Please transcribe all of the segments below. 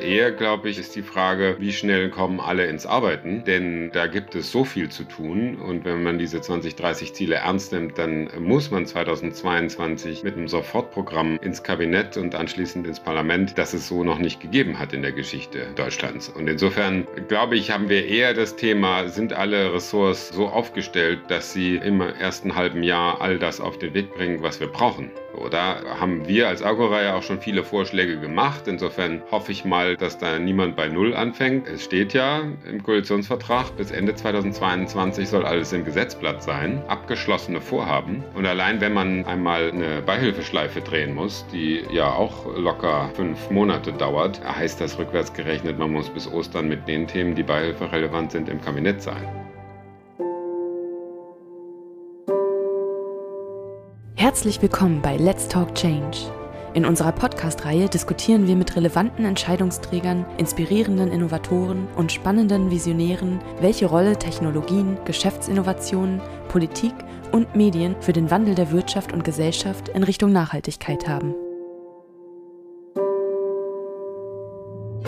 Eher, glaube ich, ist die Frage, wie schnell kommen alle ins Arbeiten? Denn da gibt es so viel zu tun. Und wenn man diese 2030 Ziele ernst nimmt, dann muss man 2022 mit einem Sofortprogramm ins Kabinett und anschließend ins Parlament, das es so noch nicht gegeben hat in der Geschichte Deutschlands. Und insofern, glaube ich, haben wir eher das Thema, sind alle Ressorts so aufgestellt, dass sie im ersten halben Jahr all das auf den Weg bringen, was wir brauchen. Da haben wir als Agora ja auch schon viele Vorschläge gemacht. Insofern hoffe ich mal, dass da niemand bei Null anfängt. Es steht ja im Koalitionsvertrag, bis Ende 2022 soll alles im Gesetzblatt sein. Abgeschlossene Vorhaben. Und allein wenn man einmal eine Beihilfeschleife drehen muss, die ja auch locker fünf Monate dauert, heißt das rückwärts gerechnet, man muss bis Ostern mit den Themen, die beihilferelevant sind, im Kabinett sein. Herzlich willkommen bei Let's Talk Change. In unserer Podcast-Reihe diskutieren wir mit relevanten Entscheidungsträgern, inspirierenden Innovatoren und spannenden Visionären, welche Rolle Technologien, Geschäftsinnovationen, Politik und Medien für den Wandel der Wirtschaft und Gesellschaft in Richtung Nachhaltigkeit haben.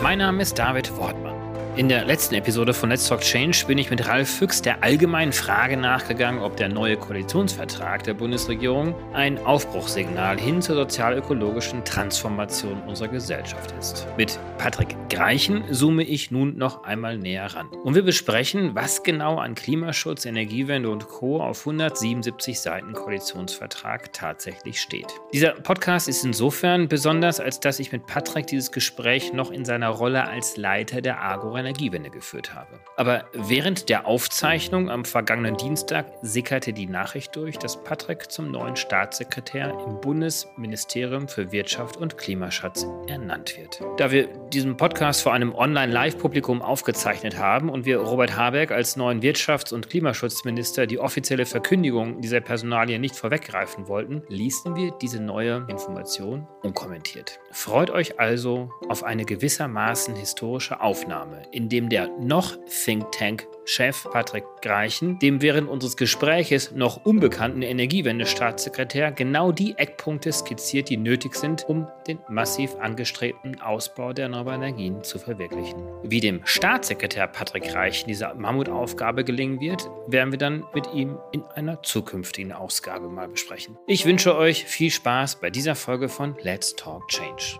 Mein Name ist David Wortmann. In der letzten Episode von Let's Talk Change bin ich mit Ralf Füchs der allgemeinen Frage nachgegangen, ob der neue Koalitionsvertrag der Bundesregierung ein Aufbruchssignal hin zur sozial-ökologischen Transformation unserer Gesellschaft ist. Mit Patrick Greichen zoome ich nun noch einmal näher ran. Und wir besprechen, was genau an Klimaschutz, Energiewende und Co. auf 177 Seiten Koalitionsvertrag tatsächlich steht. Dieser Podcast ist insofern besonders, als dass ich mit Patrick dieses Gespräch noch in seiner Rolle als Leiter der Agora Energiewende geführt habe. Aber während der Aufzeichnung am vergangenen Dienstag sickerte die Nachricht durch, dass Patrick zum neuen Staatssekretär im Bundesministerium für Wirtschaft und Klimaschutz ernannt wird. Da wir diesen Podcast vor einem Online-Live-Publikum aufgezeichnet haben und wir Robert Habeck als neuen Wirtschafts- und Klimaschutzminister die offizielle Verkündigung dieser Personalie nicht vorweggreifen wollten, ließen wir diese neue Information unkommentiert. Freut euch also auf eine gewissermaßen historische Aufnahme in dem der noch Think Tank Chef Patrick Greichen, dem während unseres Gespräches noch unbekannten Energiewende-Staatssekretär, genau die Eckpunkte skizziert, die nötig sind, um den massiv angestrebten Ausbau der erneuerbaren Energien zu verwirklichen. Wie dem Staatssekretär Patrick Greichen diese Mammutaufgabe gelingen wird, werden wir dann mit ihm in einer zukünftigen Ausgabe mal besprechen. Ich wünsche euch viel Spaß bei dieser Folge von Let's Talk Change.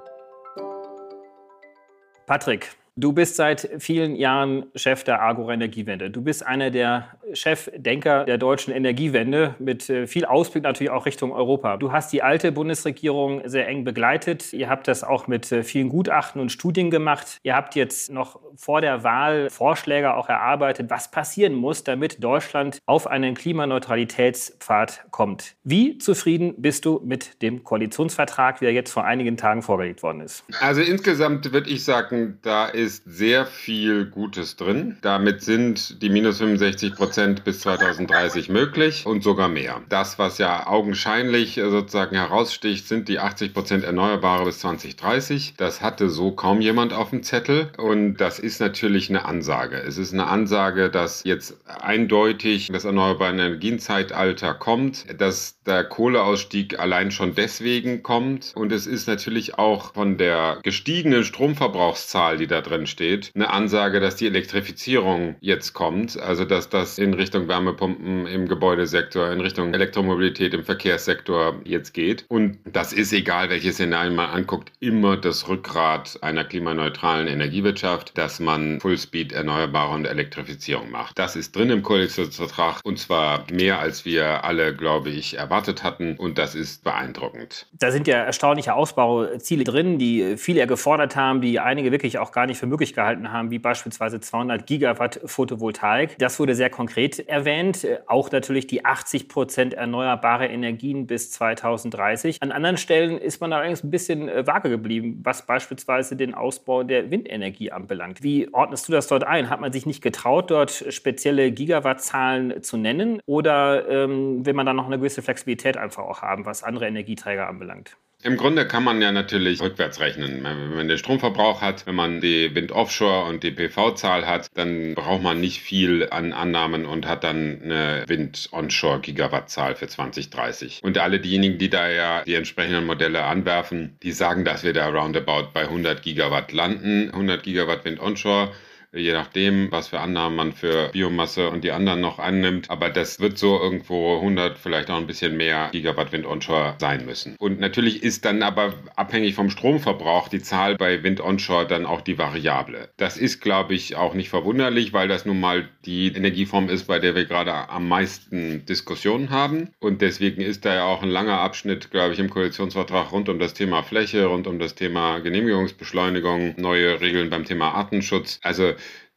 Patrick, Du bist seit vielen Jahren Chef der Agora Energiewende. Du bist einer der Chefdenker der deutschen Energiewende mit äh, viel Ausblick natürlich auch Richtung Europa. Du hast die alte Bundesregierung sehr eng begleitet. Ihr habt das auch mit äh, vielen Gutachten und Studien gemacht. Ihr habt jetzt noch vor der Wahl Vorschläge auch erarbeitet, was passieren muss, damit Deutschland auf einen Klimaneutralitätspfad kommt. Wie zufrieden bist du mit dem Koalitionsvertrag, wie er jetzt vor einigen Tagen vorgelegt worden ist? Also insgesamt würde ich sagen, da ist ist sehr viel Gutes drin. Damit sind die minus 65 Prozent bis 2030 möglich und sogar mehr. Das, was ja augenscheinlich sozusagen heraussticht, sind die 80 Prozent Erneuerbare bis 2030. Das hatte so kaum jemand auf dem Zettel und das ist natürlich eine Ansage. Es ist eine Ansage, dass jetzt eindeutig das erneuerbare Energienzeitalter kommt, dass der Kohleausstieg allein schon deswegen kommt und es ist natürlich auch von der gestiegenen Stromverbrauchszahl, die da drin drin steht, eine Ansage, dass die Elektrifizierung jetzt kommt, also dass das in Richtung Wärmepumpen im Gebäudesektor, in Richtung Elektromobilität im Verkehrssektor jetzt geht. Und das ist egal, welche Szenarien man anguckt, immer das Rückgrat einer klimaneutralen Energiewirtschaft, dass man Fullspeed Erneuerbare und Elektrifizierung macht. Das ist drin im Koalitionsvertrag und zwar mehr, als wir alle, glaube ich, erwartet hatten und das ist beeindruckend. Da sind ja erstaunliche Ausbauziele drin, die viele gefordert haben, die einige wirklich auch gar nicht für möglich gehalten haben, wie beispielsweise 200 Gigawatt Photovoltaik. Das wurde sehr konkret erwähnt. Auch natürlich die 80 Prozent erneuerbare Energien bis 2030. An anderen Stellen ist man allerdings ein bisschen äh, vage geblieben, was beispielsweise den Ausbau der Windenergie anbelangt. Wie ordnest du das dort ein? Hat man sich nicht getraut, dort spezielle Gigawattzahlen zu nennen? Oder ähm, will man da noch eine gewisse Flexibilität einfach auch haben, was andere Energieträger anbelangt? Im Grunde kann man ja natürlich rückwärts rechnen. Wenn man den Stromverbrauch hat, wenn man die Wind-Offshore und die PV-Zahl hat, dann braucht man nicht viel an Annahmen und hat dann eine Wind-Onshore-Gigawatt-Zahl für 2030. Und alle diejenigen, die da ja die entsprechenden Modelle anwerfen, die sagen, dass wir da roundabout bei 100 Gigawatt landen. 100 Gigawatt Wind-Onshore je nachdem, was für Annahmen man für Biomasse und die anderen noch annimmt. Aber das wird so irgendwo 100, vielleicht auch ein bisschen mehr Gigawatt Wind onshore sein müssen. Und natürlich ist dann aber abhängig vom Stromverbrauch die Zahl bei Wind onshore dann auch die Variable. Das ist, glaube ich, auch nicht verwunderlich, weil das nun mal die Energieform ist, bei der wir gerade am meisten Diskussionen haben. Und deswegen ist da ja auch ein langer Abschnitt, glaube ich, im Koalitionsvertrag rund um das Thema Fläche, rund um das Thema Genehmigungsbeschleunigung, neue Regeln beim Thema Artenschutz. Also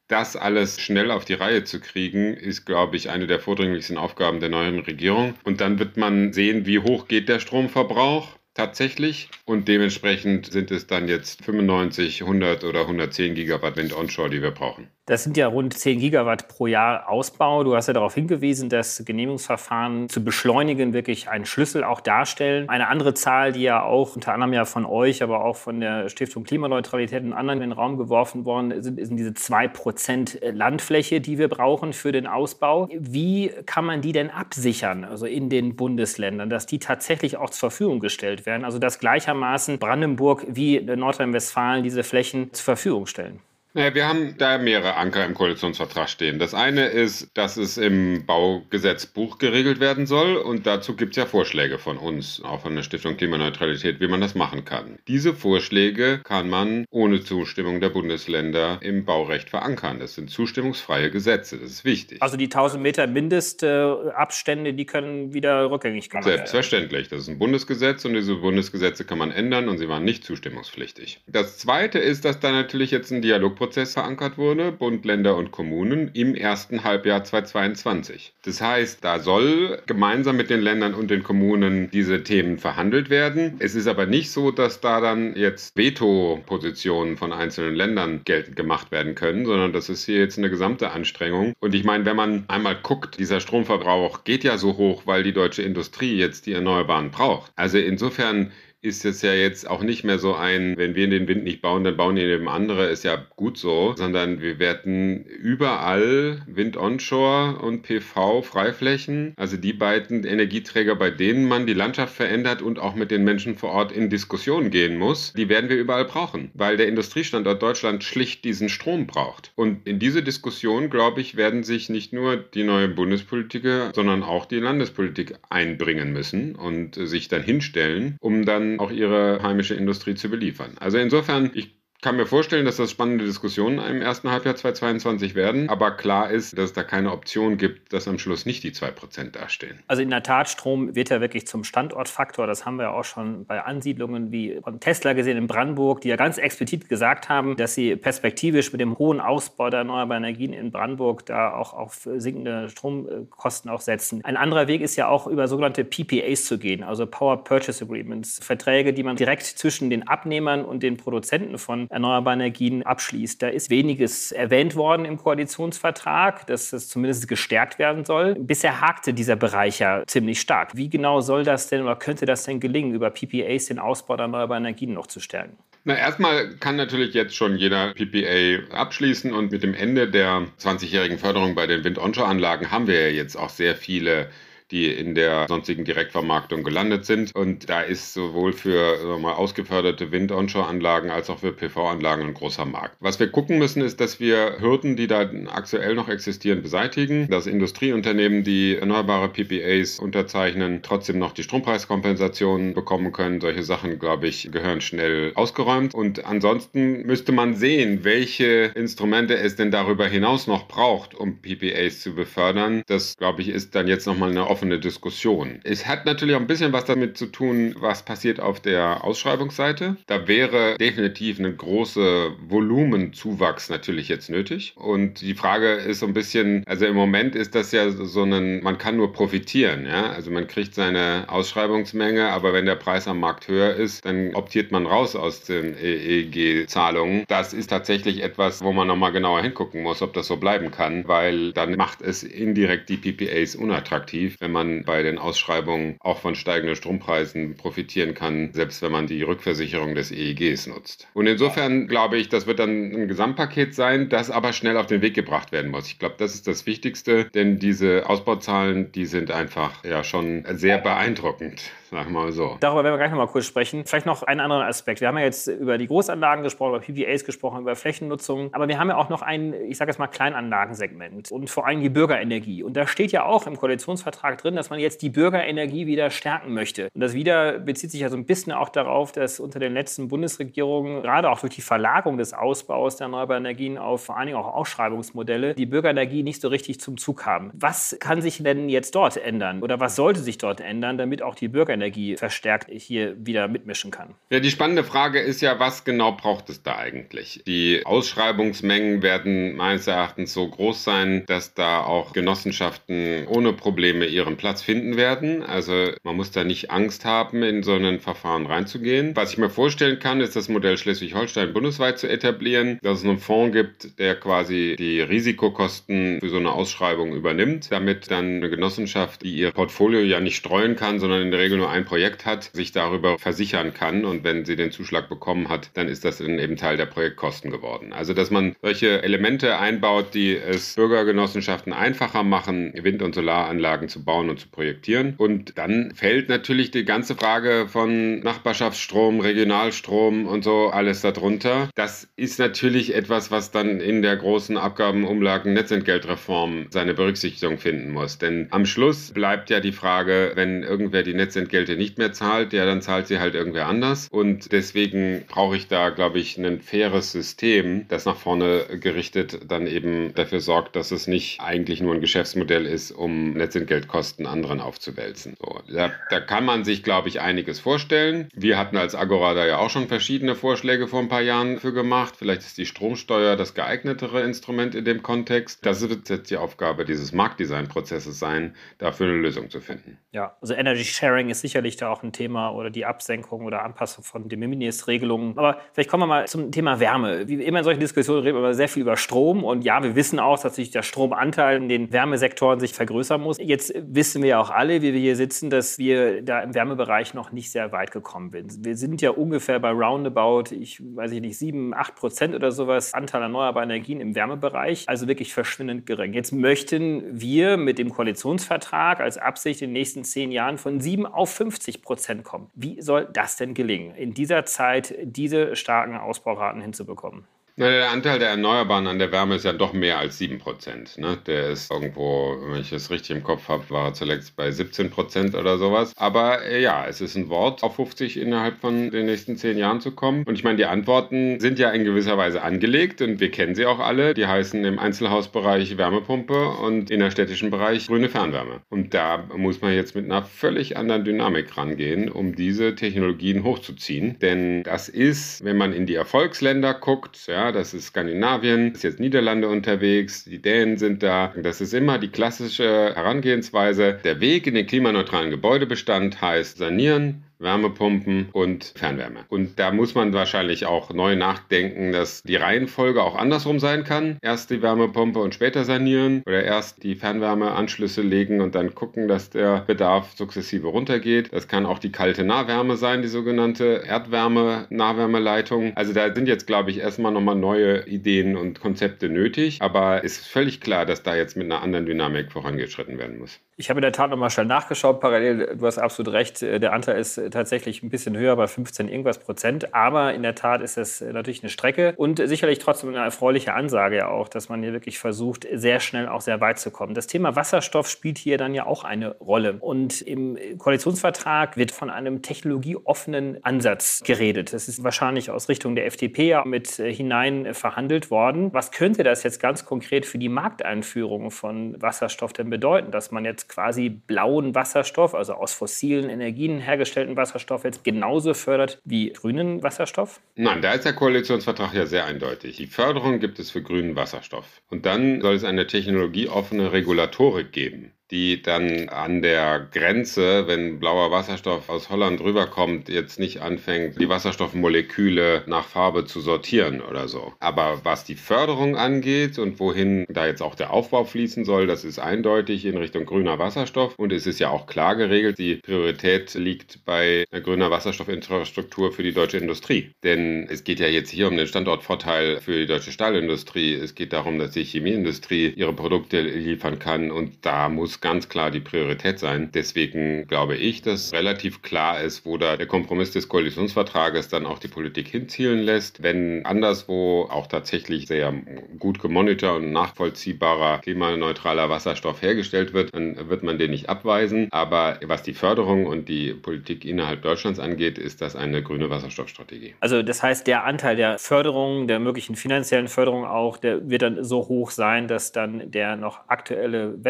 das alles schnell auf die Reihe zu kriegen, ist, glaube ich, eine der vordringlichsten Aufgaben der neuen Regierung. Und dann wird man sehen, wie hoch geht der Stromverbrauch tatsächlich. Und dementsprechend sind es dann jetzt 95, 100 oder 110 Gigawatt Wind onshore, die wir brauchen. Das sind ja rund 10 Gigawatt pro Jahr Ausbau. Du hast ja darauf hingewiesen, dass Genehmigungsverfahren zu beschleunigen wirklich einen Schlüssel auch darstellen. Eine andere Zahl, die ja auch unter anderem ja von euch, aber auch von der Stiftung Klimaneutralität und anderen in den Raum geworfen worden sind, sind diese 2% Landfläche, die wir brauchen für den Ausbau. Wie kann man die denn absichern, also in den Bundesländern, dass die tatsächlich auch zur Verfügung gestellt werden? Also dass gleichermaßen Brandenburg wie Nordrhein-Westfalen diese Flächen zur Verfügung stellen? Naja, wir haben da mehrere Anker im Koalitionsvertrag stehen. Das eine ist, dass es im Baugesetzbuch geregelt werden soll und dazu gibt es ja Vorschläge von uns, auch von der Stiftung Klimaneutralität, wie man das machen kann. Diese Vorschläge kann man ohne Zustimmung der Bundesländer im Baurecht verankern. Das sind zustimmungsfreie Gesetze, das ist wichtig. Also die 1000 Meter Mindestabstände, die können wieder rückgängig gemacht werden. Selbstverständlich, das ist ein Bundesgesetz und diese Bundesgesetze kann man ändern und sie waren nicht zustimmungspflichtig. Das zweite ist, dass da natürlich jetzt ein Dialogprozess Prozess verankert wurde, Bund, Länder und Kommunen, im ersten Halbjahr 2022. Das heißt, da soll gemeinsam mit den Ländern und den Kommunen diese Themen verhandelt werden. Es ist aber nicht so, dass da dann jetzt Veto-Positionen von einzelnen Ländern geltend gemacht werden können, sondern das ist hier jetzt eine gesamte Anstrengung. Und ich meine, wenn man einmal guckt, dieser Stromverbrauch geht ja so hoch, weil die deutsche Industrie jetzt die Erneuerbaren braucht. Also insofern ist es ja jetzt auch nicht mehr so ein, wenn wir den Wind nicht bauen, dann bauen die eben andere, ist ja gut so, sondern wir werden überall Wind onshore und PV Freiflächen, also die beiden Energieträger, bei denen man die Landschaft verändert und auch mit den Menschen vor Ort in Diskussion gehen muss, die werden wir überall brauchen, weil der Industriestandort Deutschland schlicht diesen Strom braucht. Und in diese Diskussion, glaube ich, werden sich nicht nur die neue Bundespolitiker, sondern auch die Landespolitik einbringen müssen und sich dann hinstellen, um dann auch ihre heimische Industrie zu beliefern. Also insofern, ich kann mir vorstellen, dass das spannende Diskussionen im ersten Halbjahr 2022 werden, aber klar ist, dass es da keine Option gibt, dass am Schluss nicht die 2% dastehen. Also in der Tat, Strom wird ja wirklich zum Standortfaktor. Das haben wir auch schon bei Ansiedlungen wie von Tesla gesehen in Brandenburg, die ja ganz explizit gesagt haben, dass sie perspektivisch mit dem hohen Ausbau der erneuerbaren Energien in Brandenburg da auch auf sinkende Stromkosten auch setzen. Ein anderer Weg ist ja auch über sogenannte PPAs zu gehen, also Power Purchase Agreements, Verträge, die man direkt zwischen den Abnehmern und den Produzenten von erneuerbaren Energien abschließt. Da ist weniges erwähnt worden im Koalitionsvertrag, dass es zumindest gestärkt werden soll. Bisher hakte dieser Bereich ja ziemlich stark. Wie genau soll das denn oder könnte das denn gelingen, über PPAs den Ausbau der erneuerbaren Energien noch zu stärken? Na, erstmal kann natürlich jetzt schon jeder PPA abschließen und mit dem Ende der 20-jährigen Förderung bei den Wind-Onshore-Anlagen haben wir ja jetzt auch sehr viele die in der sonstigen Direktvermarktung gelandet sind. Und da ist sowohl für mal, ausgeförderte Wind-Onshore-Anlagen als auch für PV-Anlagen ein großer Markt. Was wir gucken müssen, ist, dass wir Hürden, die da aktuell noch existieren, beseitigen. Dass Industrieunternehmen, die erneuerbare PPAs unterzeichnen, trotzdem noch die Strompreiskompensation bekommen können. Solche Sachen, glaube ich, gehören schnell ausgeräumt. Und ansonsten müsste man sehen, welche Instrumente es denn darüber hinaus noch braucht, um PPAs zu befördern. Das, glaube ich, ist dann jetzt nochmal eine offene Diskussion. Es hat natürlich auch ein bisschen was damit zu tun, was passiert auf der Ausschreibungsseite. Da wäre definitiv ein großer Volumenzuwachs natürlich jetzt nötig. Und die Frage ist so ein bisschen, also im Moment ist das ja so ein, man kann nur profitieren, ja. Also man kriegt seine Ausschreibungsmenge, aber wenn der Preis am Markt höher ist, dann optiert man raus aus den EEG-Zahlungen. Das ist tatsächlich etwas, wo man nochmal genauer hingucken muss, ob das so bleiben kann, weil dann macht es indirekt die PPAs unattraktiv, wenn man bei den Ausschreibungen auch von steigenden Strompreisen profitieren kann, selbst wenn man die Rückversicherung des EEGs nutzt. Und insofern glaube ich, das wird dann ein Gesamtpaket sein, das aber schnell auf den Weg gebracht werden muss. Ich glaube, das ist das Wichtigste, denn diese Ausbauzahlen, die sind einfach ja schon sehr beeindruckend wir mal so. Darüber werden wir gleich noch mal kurz sprechen. Vielleicht noch einen anderen Aspekt. Wir haben ja jetzt über die Großanlagen gesprochen, über PPAs gesprochen, über Flächennutzung. Aber wir haben ja auch noch ein, ich sage jetzt mal, Kleinanlagensegment und vor allem die Bürgerenergie. Und da steht ja auch im Koalitionsvertrag drin, dass man jetzt die Bürgerenergie wieder stärken möchte. Und das wieder bezieht sich ja so ein bisschen auch darauf, dass unter den letzten Bundesregierungen, gerade auch durch die Verlagerung des Ausbaus der erneuerbaren Energien auf vor allen Dingen auch Ausschreibungsmodelle, die Bürgerenergie nicht so richtig zum Zug haben. Was kann sich denn jetzt dort ändern oder was sollte sich dort ändern, damit auch die Bürgerenergie Atomenergie verstärkt hier wieder mitmischen kann. Ja, die spannende Frage ist ja, was genau braucht es da eigentlich? Die Ausschreibungsmengen werden meines Erachtens so groß sein, dass da auch Genossenschaften ohne Probleme ihren Platz finden werden. Also man muss da nicht Angst haben, in so ein Verfahren reinzugehen. Was ich mir vorstellen kann, ist das Modell Schleswig-Holstein bundesweit zu etablieren, dass es einen Fonds gibt, der quasi die Risikokosten für so eine Ausschreibung übernimmt, damit dann eine Genossenschaft, die ihr Portfolio ja nicht streuen kann, sondern in der Regel nur nur ein Projekt hat, sich darüber versichern kann. Und wenn sie den Zuschlag bekommen hat, dann ist das dann eben Teil der Projektkosten geworden. Also, dass man solche Elemente einbaut, die es Bürgergenossenschaften einfacher machen, Wind- und Solaranlagen zu bauen und zu projektieren. Und dann fällt natürlich die ganze Frage von Nachbarschaftsstrom, Regionalstrom und so alles darunter. Das ist natürlich etwas, was dann in der großen Abgabenumlagen Netzentgeltreform seine Berücksichtigung finden muss. Denn am Schluss bleibt ja die Frage, wenn irgendwer die Netzentgeltreform Entgelte nicht mehr zahlt, ja, dann zahlt sie halt irgendwer anders. Und deswegen brauche ich da, glaube ich, ein faires System, das nach vorne gerichtet dann eben dafür sorgt, dass es nicht eigentlich nur ein Geschäftsmodell ist, um Netzentgeltkosten anderen aufzuwälzen. So, da, da kann man sich, glaube ich, einiges vorstellen. Wir hatten als Agora da ja auch schon verschiedene Vorschläge vor ein paar Jahren für gemacht. Vielleicht ist die Stromsteuer das geeignetere Instrument in dem Kontext. Das wird jetzt die Aufgabe dieses Marktdesign-Prozesses sein, dafür eine Lösung zu finden. Ja, also Energy Sharing ist sicherlich da auch ein Thema oder die Absenkung oder Anpassung von de Minimis-Regelungen. Aber vielleicht kommen wir mal zum Thema Wärme. Wie immer in solchen Diskussionen reden wir sehr viel über Strom. Und ja, wir wissen auch, dass sich der Stromanteil in den Wärmesektoren sich vergrößern muss. Jetzt wissen wir ja auch alle, wie wir hier sitzen, dass wir da im Wärmebereich noch nicht sehr weit gekommen sind. Wir sind ja ungefähr bei roundabout, ich weiß nicht, 7, 8 Prozent oder sowas Anteil erneuerbarer Energien im Wärmebereich. Also wirklich verschwindend gering. Jetzt möchten wir mit dem Koalitionsvertrag als Absicht in den nächsten zehn Jahren von 7 auf 50 Prozent kommen. Wie soll das denn gelingen, in dieser Zeit diese starken Ausbauraten hinzubekommen? Na, der Anteil der Erneuerbaren an der Wärme ist ja doch mehr als 7 Prozent. Ne? Der ist irgendwo, wenn ich es richtig im Kopf habe, war er zuletzt bei 17 Prozent oder sowas. Aber äh, ja, es ist ein Wort, auf 50 innerhalb von den nächsten zehn Jahren zu kommen. Und ich meine, die Antworten sind ja in gewisser Weise angelegt und wir kennen sie auch alle. Die heißen im Einzelhausbereich Wärmepumpe und in der städtischen Bereich grüne Fernwärme. Und da muss man jetzt mit einer völlig anderen Dynamik rangehen, um diese Technologien hochzuziehen. Denn das ist, wenn man in die Erfolgsländer guckt, ja, das ist Skandinavien, ist jetzt Niederlande unterwegs, die Dänen sind da. Das ist immer die klassische Herangehensweise. Der Weg in den klimaneutralen Gebäudebestand heißt sanieren, Wärmepumpen und Fernwärme. Und da muss man wahrscheinlich auch neu nachdenken, dass die Reihenfolge auch andersrum sein kann. Erst die Wärmepumpe und später sanieren oder erst die Fernwärmeanschlüsse legen und dann gucken, dass der Bedarf sukzessive runtergeht. Das kann auch die kalte Nahwärme sein, die sogenannte Erdwärme-Nahwärmeleitung. Also da sind jetzt, glaube ich, erstmal nochmal neue Ideen und Konzepte nötig. Aber ist völlig klar, dass da jetzt mit einer anderen Dynamik vorangeschritten werden muss. Ich habe in der Tat nochmal schnell nachgeschaut, parallel, du hast absolut recht, der Anteil ist tatsächlich ein bisschen höher, bei 15 irgendwas Prozent, aber in der Tat ist es natürlich eine Strecke und sicherlich trotzdem eine erfreuliche Ansage ja auch, dass man hier wirklich versucht, sehr schnell auch sehr weit zu kommen. Das Thema Wasserstoff spielt hier dann ja auch eine Rolle und im Koalitionsvertrag wird von einem technologieoffenen Ansatz geredet. Das ist wahrscheinlich aus Richtung der FDP ja mit hinein verhandelt worden. Was könnte das jetzt ganz konkret für die Markteinführung von Wasserstoff denn bedeuten, dass man quasi blauen Wasserstoff, also aus fossilen Energien hergestellten Wasserstoff, jetzt genauso fördert wie grünen Wasserstoff? Nein, da ist der Koalitionsvertrag ja sehr eindeutig. Die Förderung gibt es für grünen Wasserstoff. Und dann soll es eine technologieoffene Regulatorik geben. Die dann an der Grenze, wenn blauer Wasserstoff aus Holland rüberkommt, jetzt nicht anfängt, die Wasserstoffmoleküle nach Farbe zu sortieren oder so. Aber was die Förderung angeht und wohin da jetzt auch der Aufbau fließen soll, das ist eindeutig in Richtung grüner Wasserstoff. Und es ist ja auch klar geregelt, die Priorität liegt bei grüner Wasserstoffinfrastruktur für die deutsche Industrie. Denn es geht ja jetzt hier um den Standortvorteil für die deutsche Stahlindustrie. Es geht darum, dass die Chemieindustrie ihre Produkte liefern kann. Und da muss ganz klar die Priorität sein. Deswegen glaube ich, dass relativ klar ist, wo da der Kompromiss des Koalitionsvertrages dann auch die Politik hinzielen lässt. Wenn anderswo auch tatsächlich sehr gut gemoniter und nachvollziehbarer klimaneutraler Wasserstoff hergestellt wird, dann wird man den nicht abweisen. Aber was die Förderung und die Politik innerhalb Deutschlands angeht, ist das eine grüne Wasserstoffstrategie. Also das heißt, der Anteil der Förderung, der möglichen finanziellen Förderung auch, der wird dann so hoch sein, dass dann der noch aktuelle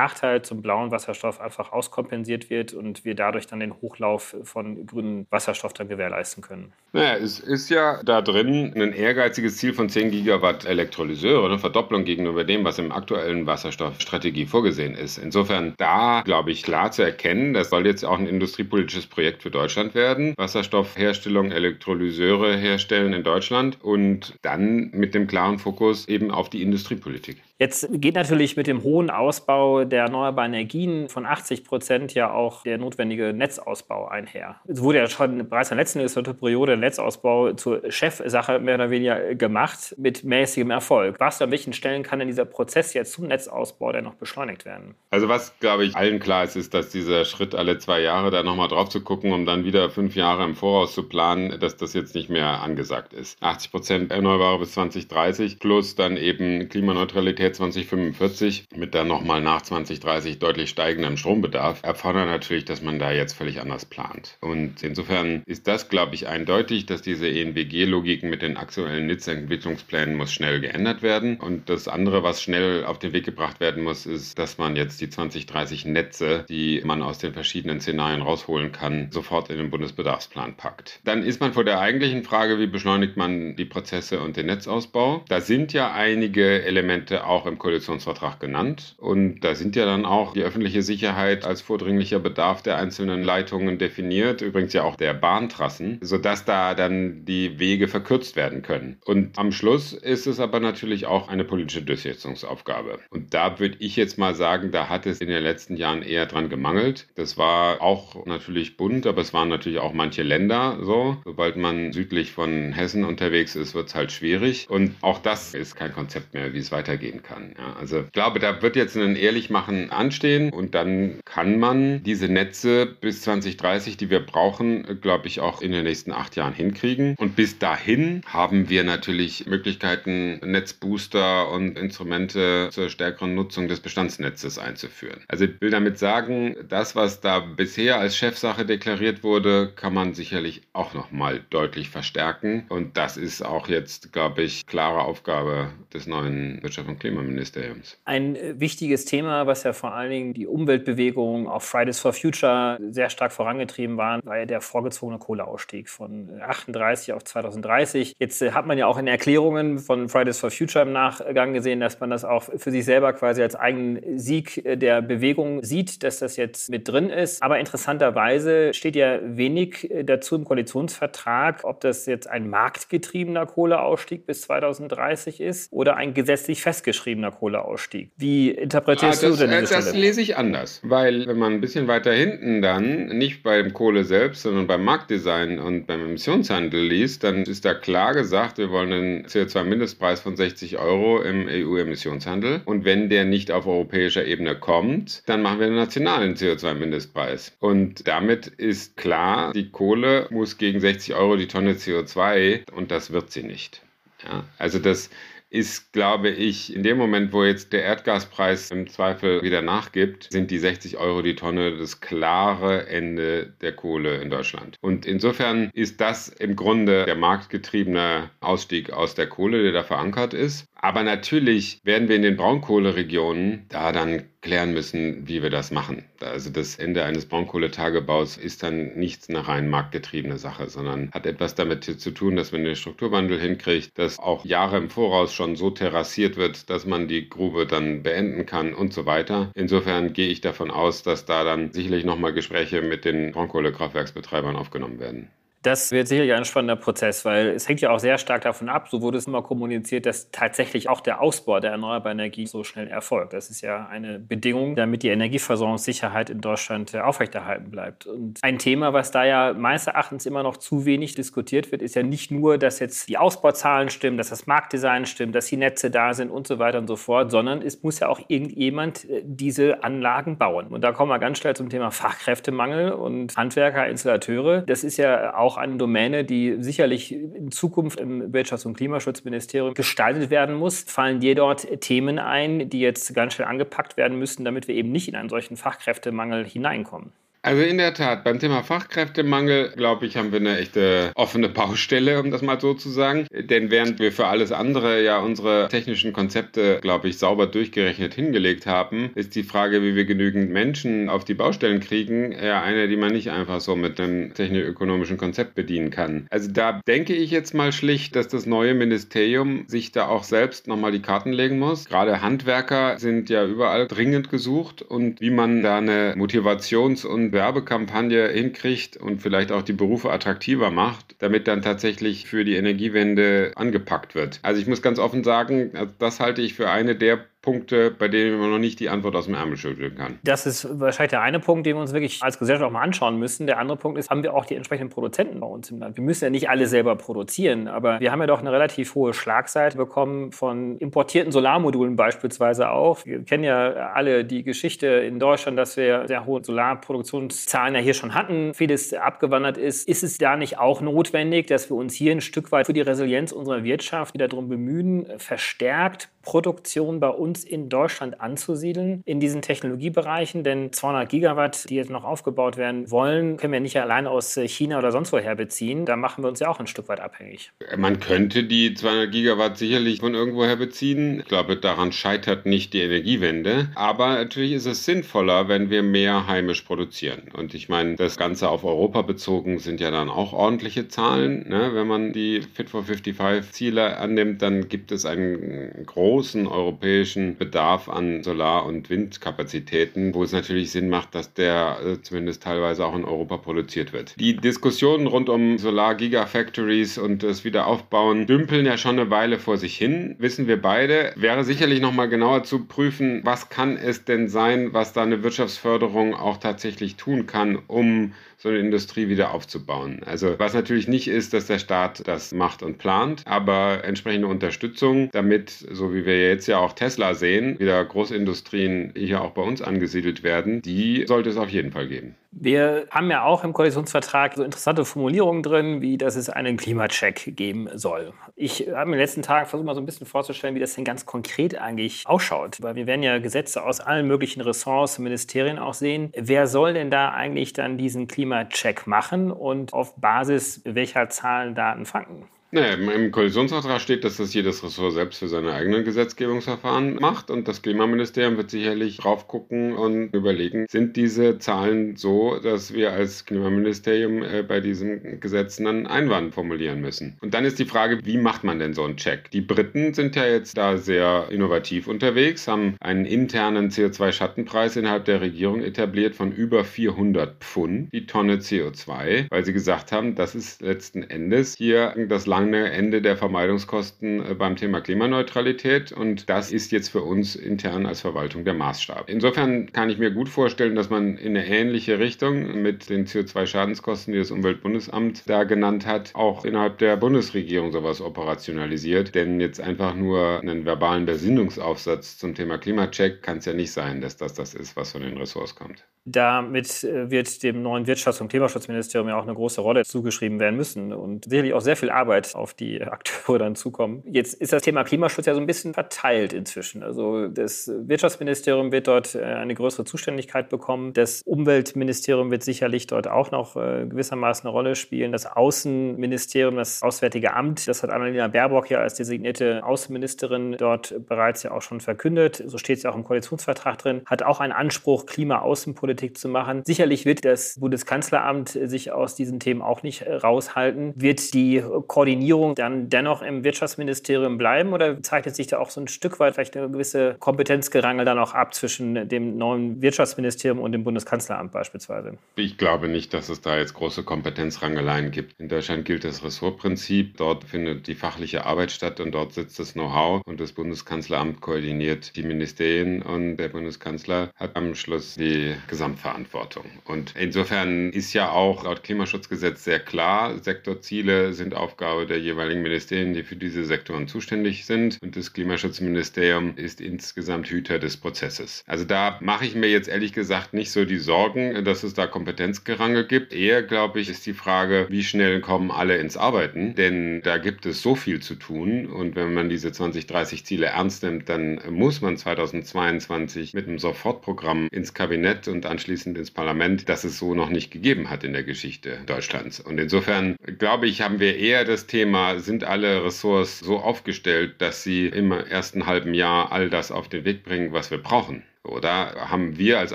Wettbewerbsnachteil zum blauen Wasserstoff einfach auskompensiert wird und wir dadurch dann den Hochlauf von grünem Wasserstoff dann gewährleisten können. Naja, es ist ja da drin ein ehrgeiziges Ziel von 10 Gigawatt Elektrolyseure, eine Verdopplung gegenüber dem, was im aktuellen Wasserstoffstrategie vorgesehen ist. Insofern da, glaube ich, klar zu erkennen, das soll jetzt auch ein industriepolitisches Projekt für Deutschland werden. Wasserstoffherstellung, Elektrolyseure herstellen in Deutschland und dann mit dem klaren Fokus eben auf die Industriepolitik. Jetzt geht natürlich mit dem hohen Ausbau der erneuerbaren Energien von 80 Prozent ja auch der notwendige Netzausbau einher. Es wurde ja schon bereits in der letzten Legislaturperiode der Netzausbau zur Chefsache mehr oder weniger gemacht, mit mäßigem Erfolg. Was an welchen Stellen kann denn dieser Prozess jetzt zum Netzausbau denn noch beschleunigt werden? Also was, glaube ich, allen klar ist, ist, dass dieser Schritt alle zwei Jahre da nochmal drauf zu gucken, um dann wieder fünf Jahre im Voraus zu planen, dass das jetzt nicht mehr angesagt ist. 80 Prozent Erneuerbare bis 2030 plus dann eben Klimaneutralität 2045 mit dann nochmal nach 2030 deutlich steigendem Strombedarf erfordert natürlich, dass man da jetzt völlig anders plant. Und insofern ist das, glaube ich, eindeutig, dass diese ENBG-Logiken mit den aktuellen Netzentwicklungsplänen muss schnell geändert werden. Und das andere, was schnell auf den Weg gebracht werden muss, ist, dass man jetzt die 2030 Netze, die man aus den verschiedenen Szenarien rausholen kann, sofort in den Bundesbedarfsplan packt. Dann ist man vor der eigentlichen Frage, wie beschleunigt man die Prozesse und den Netzausbau. Da sind ja einige Elemente auch auch im Koalitionsvertrag genannt. Und da sind ja dann auch die öffentliche Sicherheit als vordringlicher Bedarf der einzelnen Leitungen definiert, übrigens ja auch der Bahntrassen, sodass da dann die Wege verkürzt werden können. Und am Schluss ist es aber natürlich auch eine politische Durchsetzungsaufgabe. Und da würde ich jetzt mal sagen, da hat es in den letzten Jahren eher dran gemangelt. Das war auch natürlich bunt, aber es waren natürlich auch manche Länder so. Sobald man südlich von Hessen unterwegs ist, wird es halt schwierig. Und auch das ist kein Konzept mehr, wie es weitergehen kann kann. Ja, also ich glaube, da wird jetzt ein Ehrlichmachen anstehen und dann kann man diese Netze bis 2030, die wir brauchen, glaube ich, auch in den nächsten acht Jahren hinkriegen. Und bis dahin haben wir natürlich Möglichkeiten, Netzbooster und Instrumente zur stärkeren Nutzung des Bestandsnetzes einzuführen. Also ich will damit sagen, das, was da bisher als Chefsache deklariert wurde, kann man sicherlich auch noch mal deutlich verstärken. Und das ist auch jetzt, glaube ich, klare Aufgabe des neuen Wirtschafts- und Klima Klimaministeriums. Ein äh, wichtiges Thema, was ja vor allen Dingen die Umweltbewegung auf Fridays for Future sehr stark vorangetrieben waren, war ja der vorgezogene Kohleausstieg von 38 auf 2030. Jetzt äh, hat man ja auch in Erklärungen von Fridays for Future im Nachgang gesehen, dass man das auch für sich selber quasi als eigenen Sieg äh, der Bewegung sieht, dass das jetzt mit drin ist. Aber interessanterweise steht ja wenig dazu im Koalitionsvertrag, ob das jetzt ein marktgetriebener Kohleausstieg bis 2030 ist oder ein gesetzlich festgeschriebener betriebener Kohleausstieg. Wie interpretierst ah, das, du denn diese Das lese ich anders, weil wenn man ein bisschen weiter hinten dann nicht beim Kohle selbst, sondern beim Marktdesign und beim Emissionshandel liest, dann ist da klar gesagt, wir wollen einen CO2-Mindestpreis von 60 Euro im EU-Emissionshandel und wenn der nicht auf europäischer Ebene kommt, dann machen wir einen nationalen CO2-Mindestpreis. Und damit ist klar, die Kohle muss gegen 60 Euro die Tonne CO2 und das wird sie nicht. Ja, also das ist, glaube ich, in dem Moment, wo jetzt der Erdgaspreis im Zweifel wieder nachgibt, sind die 60 Euro die Tonne das klare Ende der Kohle in Deutschland. Und insofern ist das im Grunde der marktgetriebene Ausstieg aus der Kohle, der da verankert ist. Aber natürlich werden wir in den Braunkohleregionen da dann klären müssen, wie wir das machen. Also das Ende eines Braunkohletagebaus ist dann nichts eine rein marktgetriebene Sache, sondern hat etwas damit zu tun, dass man den Strukturwandel hinkriegt, dass auch Jahre im Voraus schon so terrassiert wird, dass man die Grube dann beenden kann und so weiter. Insofern gehe ich davon aus, dass da dann sicherlich nochmal Gespräche mit den Braunkohlekraftwerksbetreibern aufgenommen werden. Das wird sicherlich ein spannender Prozess, weil es hängt ja auch sehr stark davon ab, so wurde es immer kommuniziert, dass tatsächlich auch der Ausbau der erneuerbaren Energie so schnell erfolgt. Das ist ja eine Bedingung, damit die Energieversorgungssicherheit in Deutschland äh, aufrechterhalten bleibt. Und ein Thema, was da ja meines Erachtens immer noch zu wenig diskutiert wird, ist ja nicht nur, dass jetzt die Ausbauzahlen stimmen, dass das Marktdesign stimmt, dass die Netze da sind und so weiter und so fort, sondern es muss ja auch irgendjemand äh, diese Anlagen bauen. Und da kommen wir ganz schnell zum Thema Fachkräftemangel und Handwerker, Installateure. Das ist ja auch auch eine Domäne, die sicherlich in Zukunft im Wirtschafts- und Klimaschutzministerium gestaltet werden muss. Fallen dir dort Themen ein, die jetzt ganz schnell angepackt werden müssen, damit wir eben nicht in einen solchen Fachkräftemangel hineinkommen? Also in der Tat, beim Thema Fachkräftemangel, glaube ich, haben wir eine echte offene Baustelle, um das mal so zu sagen. Denn während wir für alles andere ja unsere technischen Konzepte, glaube ich, sauber durchgerechnet hingelegt haben, ist die Frage, wie wir genügend Menschen auf die Baustellen kriegen, ja eine, die man nicht einfach so mit einem technisch-ökonomischen Konzept bedienen kann. Also da denke ich jetzt mal schlicht, dass das neue Ministerium sich da auch selbst nochmal die Karten legen muss. Gerade Handwerker sind ja überall dringend gesucht und wie man da eine Motivations- und Werbekampagne hinkriegt und vielleicht auch die Berufe attraktiver macht, damit dann tatsächlich für die Energiewende angepackt wird. Also ich muss ganz offen sagen, das halte ich für eine der Punkte, bei denen man noch nicht die Antwort aus dem Ärmel schütteln kann. Das ist wahrscheinlich der eine Punkt, den wir uns wirklich als Gesellschaft auch mal anschauen müssen. Der andere Punkt ist, haben wir auch die entsprechenden Produzenten bei uns im Land. Wir müssen ja nicht alle selber produzieren, aber wir haben ja doch eine relativ hohe Schlagseite bekommen von importierten Solarmodulen beispielsweise auch. Wir kennen ja alle die Geschichte in Deutschland, dass wir sehr hohe Solarproduktionszahlen ja hier schon hatten, vieles abgewandert ist. Ist es da nicht auch notwendig, dass wir uns hier ein Stück weit für die Resilienz unserer Wirtschaft wieder darum bemühen, verstärkt Produktion bei uns in Deutschland anzusiedeln in diesen Technologiebereichen, denn 200 Gigawatt, die jetzt noch aufgebaut werden wollen, können wir nicht allein aus China oder sonst woher beziehen. Da machen wir uns ja auch ein Stück weit abhängig. Man könnte die 200 Gigawatt sicherlich von irgendwoher beziehen. Ich glaube, daran scheitert nicht die Energiewende. Aber natürlich ist es sinnvoller, wenn wir mehr heimisch produzieren. Und ich meine, das Ganze auf Europa bezogen sind ja dann auch ordentliche Zahlen. Ne? Wenn man die Fit for 55 Ziele annimmt, dann gibt es einen großen großen europäischen Bedarf an Solar- und Windkapazitäten, wo es natürlich Sinn macht, dass der äh, zumindest teilweise auch in Europa produziert wird. Die Diskussionen rund um Solar-Gigafactories und das Wiederaufbauen dümpeln ja schon eine Weile vor sich hin, wissen wir beide. Wäre sicherlich noch mal genauer zu prüfen, was kann es denn sein, was da eine Wirtschaftsförderung auch tatsächlich tun kann, um so eine Industrie wieder aufzubauen. Also was natürlich nicht ist, dass der Staat das macht und plant, aber entsprechende Unterstützung, damit, so wie wir jetzt ja auch Tesla sehen, wieder Großindustrien hier auch bei uns angesiedelt werden, die sollte es auf jeden Fall geben. Wir haben ja auch im Koalitionsvertrag so interessante Formulierungen drin, wie dass es einen Klimacheck geben soll. Ich habe in den letzten Tagen versucht, mal so ein bisschen vorzustellen, wie das denn ganz konkret eigentlich ausschaut. Weil wir werden ja Gesetze aus allen möglichen Ressorts Ministerien auch sehen. Wer soll denn da eigentlich dann diesen Klimacheck machen und auf Basis welcher Zahlen Daten fangen? Naja, im Koalitionsvertrag steht, dass das jedes Ressort selbst für seine eigenen Gesetzgebungsverfahren macht und das Klimaministerium wird sicherlich drauf gucken und überlegen, sind diese Zahlen so, dass wir als Klimaministerium äh, bei diesen Gesetzen einen Einwand formulieren müssen. Und dann ist die Frage, wie macht man denn so einen Check? Die Briten sind ja jetzt da sehr innovativ unterwegs, haben einen internen CO2-Schattenpreis innerhalb der Regierung etabliert von über 400 Pfund die Tonne CO2, weil sie gesagt haben, das ist letzten Endes hier das Land lange Ende der Vermeidungskosten äh, beim Thema Klimaneutralität und das ist jetzt für uns intern als Verwaltung der Maßstab. Insofern kann ich mir gut vorstellen, dass man in eine ähnliche Richtung mit den CO2-Schadenskosten, die das Umweltbundesamt da genannt hat, auch innerhalb der Bundesregierung sowas operationalisiert. Denn jetzt einfach nur einen verbalen Besinnungsaufsatz zum Thema Klimacheck kann es ja nicht sein, dass das das ist, was von den Ressorts kommt. Damit äh, wird dem neuen Wirtschafts- und Klimaschutzministerium ja auch eine große Rolle zugeschrieben werden müssen und sicherlich auch sehr viel Arbeit auf die Akteure dann zukommen. Jetzt ist das Thema Klimaschutz ja so ein bisschen verteilt inzwischen. Also das Wirtschaftsministerium wird dort äh, eine größere Zuständigkeit bekommen. Das Umweltministerium wird sicherlich dort auch noch äh, gewissermaßen eine Rolle spielen. Das Außenministerium, das Auswärtige Amt, das hat Annalena Baerbock ja als designierte Außenministerin dort bereits ja auch schon verkündet. So steht es ja auch im Koalitionsvertrag drin. Hat auch einen Anspruch, Klima-Außenpolitik zu machen. Sicherlich wird das Bundeskanzleramt sich aus diesen Themen auch nicht raushalten. Wird die Koordinierung dann dennoch im Wirtschaftsministerium bleiben oder zeichnet sich da auch so ein Stück weit vielleicht eine gewisse Kompetenzgerangel dann auch ab zwischen dem neuen Wirtschaftsministerium und dem Bundeskanzleramt beispielsweise? Ich glaube nicht, dass es da jetzt große Kompetenzrangeleien gibt. In Deutschland gilt das Ressortprinzip. Dort findet die fachliche Arbeit statt und dort sitzt das Know-how und das Bundeskanzleramt koordiniert die Ministerien und der Bundeskanzler hat am Schluss die Gesamtverantwortung. Und insofern ist ja auch laut Klimaschutzgesetz sehr klar, Sektorziele sind Aufgabe der jeweiligen Ministerien, die für diese Sektoren zuständig sind. Und das Klimaschutzministerium ist insgesamt Hüter des Prozesses. Also da mache ich mir jetzt ehrlich gesagt nicht so die Sorgen, dass es da Kompetenzgerangel gibt. Eher, glaube ich, ist die Frage, wie schnell kommen alle ins Arbeiten? Denn da gibt es so viel zu tun. Und wenn man diese 2030 Ziele ernst nimmt, dann muss man 2022 mit einem Sofortprogramm ins Kabinett und anschließend ins Parlament, das es so noch nicht gegeben hat in der Geschichte Deutschlands. Und insofern glaube ich, haben wir eher das Thema, sind alle Ressorts so aufgestellt, dass sie im ersten halben Jahr all das auf den Weg bringen, was wir brauchen. Oder haben wir als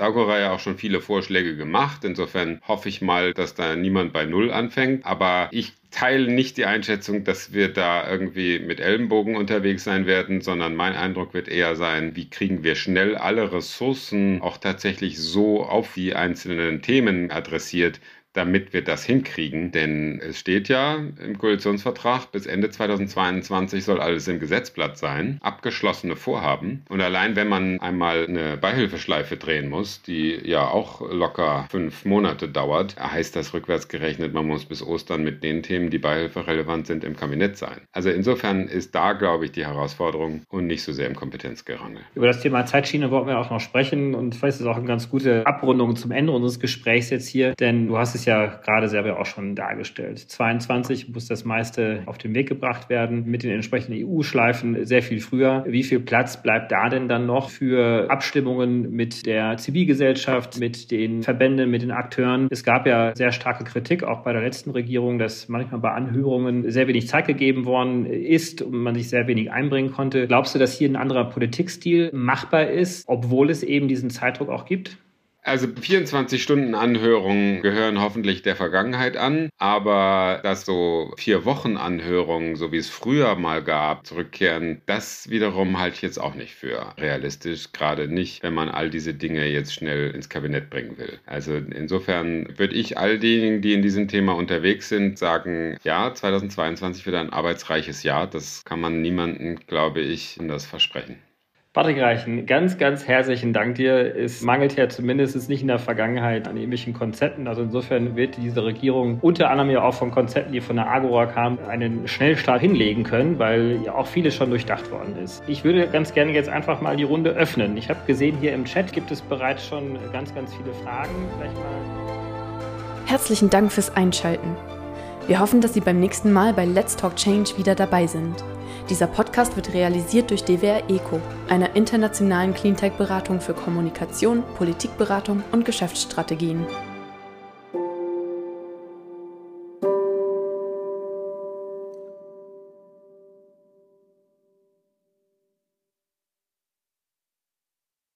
Agora auch schon viele Vorschläge gemacht. Insofern hoffe ich mal, dass da niemand bei Null anfängt. Aber ich teile nicht die Einschätzung, dass wir da irgendwie mit Ellenbogen unterwegs sein werden, sondern mein Eindruck wird eher sein, wie kriegen wir schnell alle Ressourcen auch tatsächlich so auf die einzelnen Themen adressiert, damit wir das hinkriegen. Denn es steht ja im Koalitionsvertrag, bis Ende 2022 soll alles im Gesetzblatt sein. Abgeschlossene Vorhaben. Und allein wenn man einmal eine Beihilfeschleife drehen muss, die ja auch locker fünf Monate dauert, heißt das rückwärts gerechnet, man muss bis Ostern mit den Themen, die beihilferelevant sind, im Kabinett sein. Also insofern ist da, glaube ich, die Herausforderung und nicht so sehr im Kompetenzgerangel. Über das Thema Zeitschiene wollten wir auch noch sprechen und vielleicht ist es auch eine ganz gute Abrundung zum Ende unseres Gesprächs jetzt hier, denn du hast es ja gerade selber auch schon dargestellt. 22 muss das meiste auf den Weg gebracht werden mit den entsprechenden EU-Schleifen sehr viel früher. Wie viel Platz bleibt da denn dann noch für Abstimmungen mit der Zivilgesellschaft, mit den Verbänden, mit den Akteuren? Es gab ja sehr starke Kritik auch bei der letzten Regierung, dass manchmal bei Anhörungen sehr wenig Zeit gegeben worden ist und man sich sehr wenig einbringen konnte. Glaubst du, dass hier ein anderer Politikstil machbar ist, obwohl es eben diesen Zeitdruck auch gibt? Also 24 Stunden Anhörungen gehören hoffentlich der Vergangenheit an, aber dass so vier Wochen Anhörungen, so wie es früher mal gab, zurückkehren, das wiederum halte ich jetzt auch nicht für realistisch, gerade nicht, wenn man all diese Dinge jetzt schnell ins Kabinett bringen will. Also insofern würde ich all diejenigen, die in diesem Thema unterwegs sind, sagen, ja, 2022 wird ein arbeitsreiches Jahr. Das kann man niemandem, glaube ich, anders versprechen. Patrick Reichen, ganz, ganz herzlichen Dank dir. Es mangelt ja zumindest nicht in der Vergangenheit an ähnlichen Konzepten. Also insofern wird diese Regierung unter anderem ja auch von Konzepten, die von der Agora kamen, einen Schnellstart hinlegen können, weil ja auch vieles schon durchdacht worden ist. Ich würde ganz gerne jetzt einfach mal die Runde öffnen. Ich habe gesehen, hier im Chat gibt es bereits schon ganz, ganz viele Fragen. Vielleicht mal. Herzlichen Dank fürs Einschalten. Wir hoffen, dass Sie beim nächsten Mal bei Let's Talk Change wieder dabei sind. Dieser Podcast wird realisiert durch DWR ECO, einer internationalen Cleantech-Beratung für Kommunikation, Politikberatung und Geschäftsstrategien.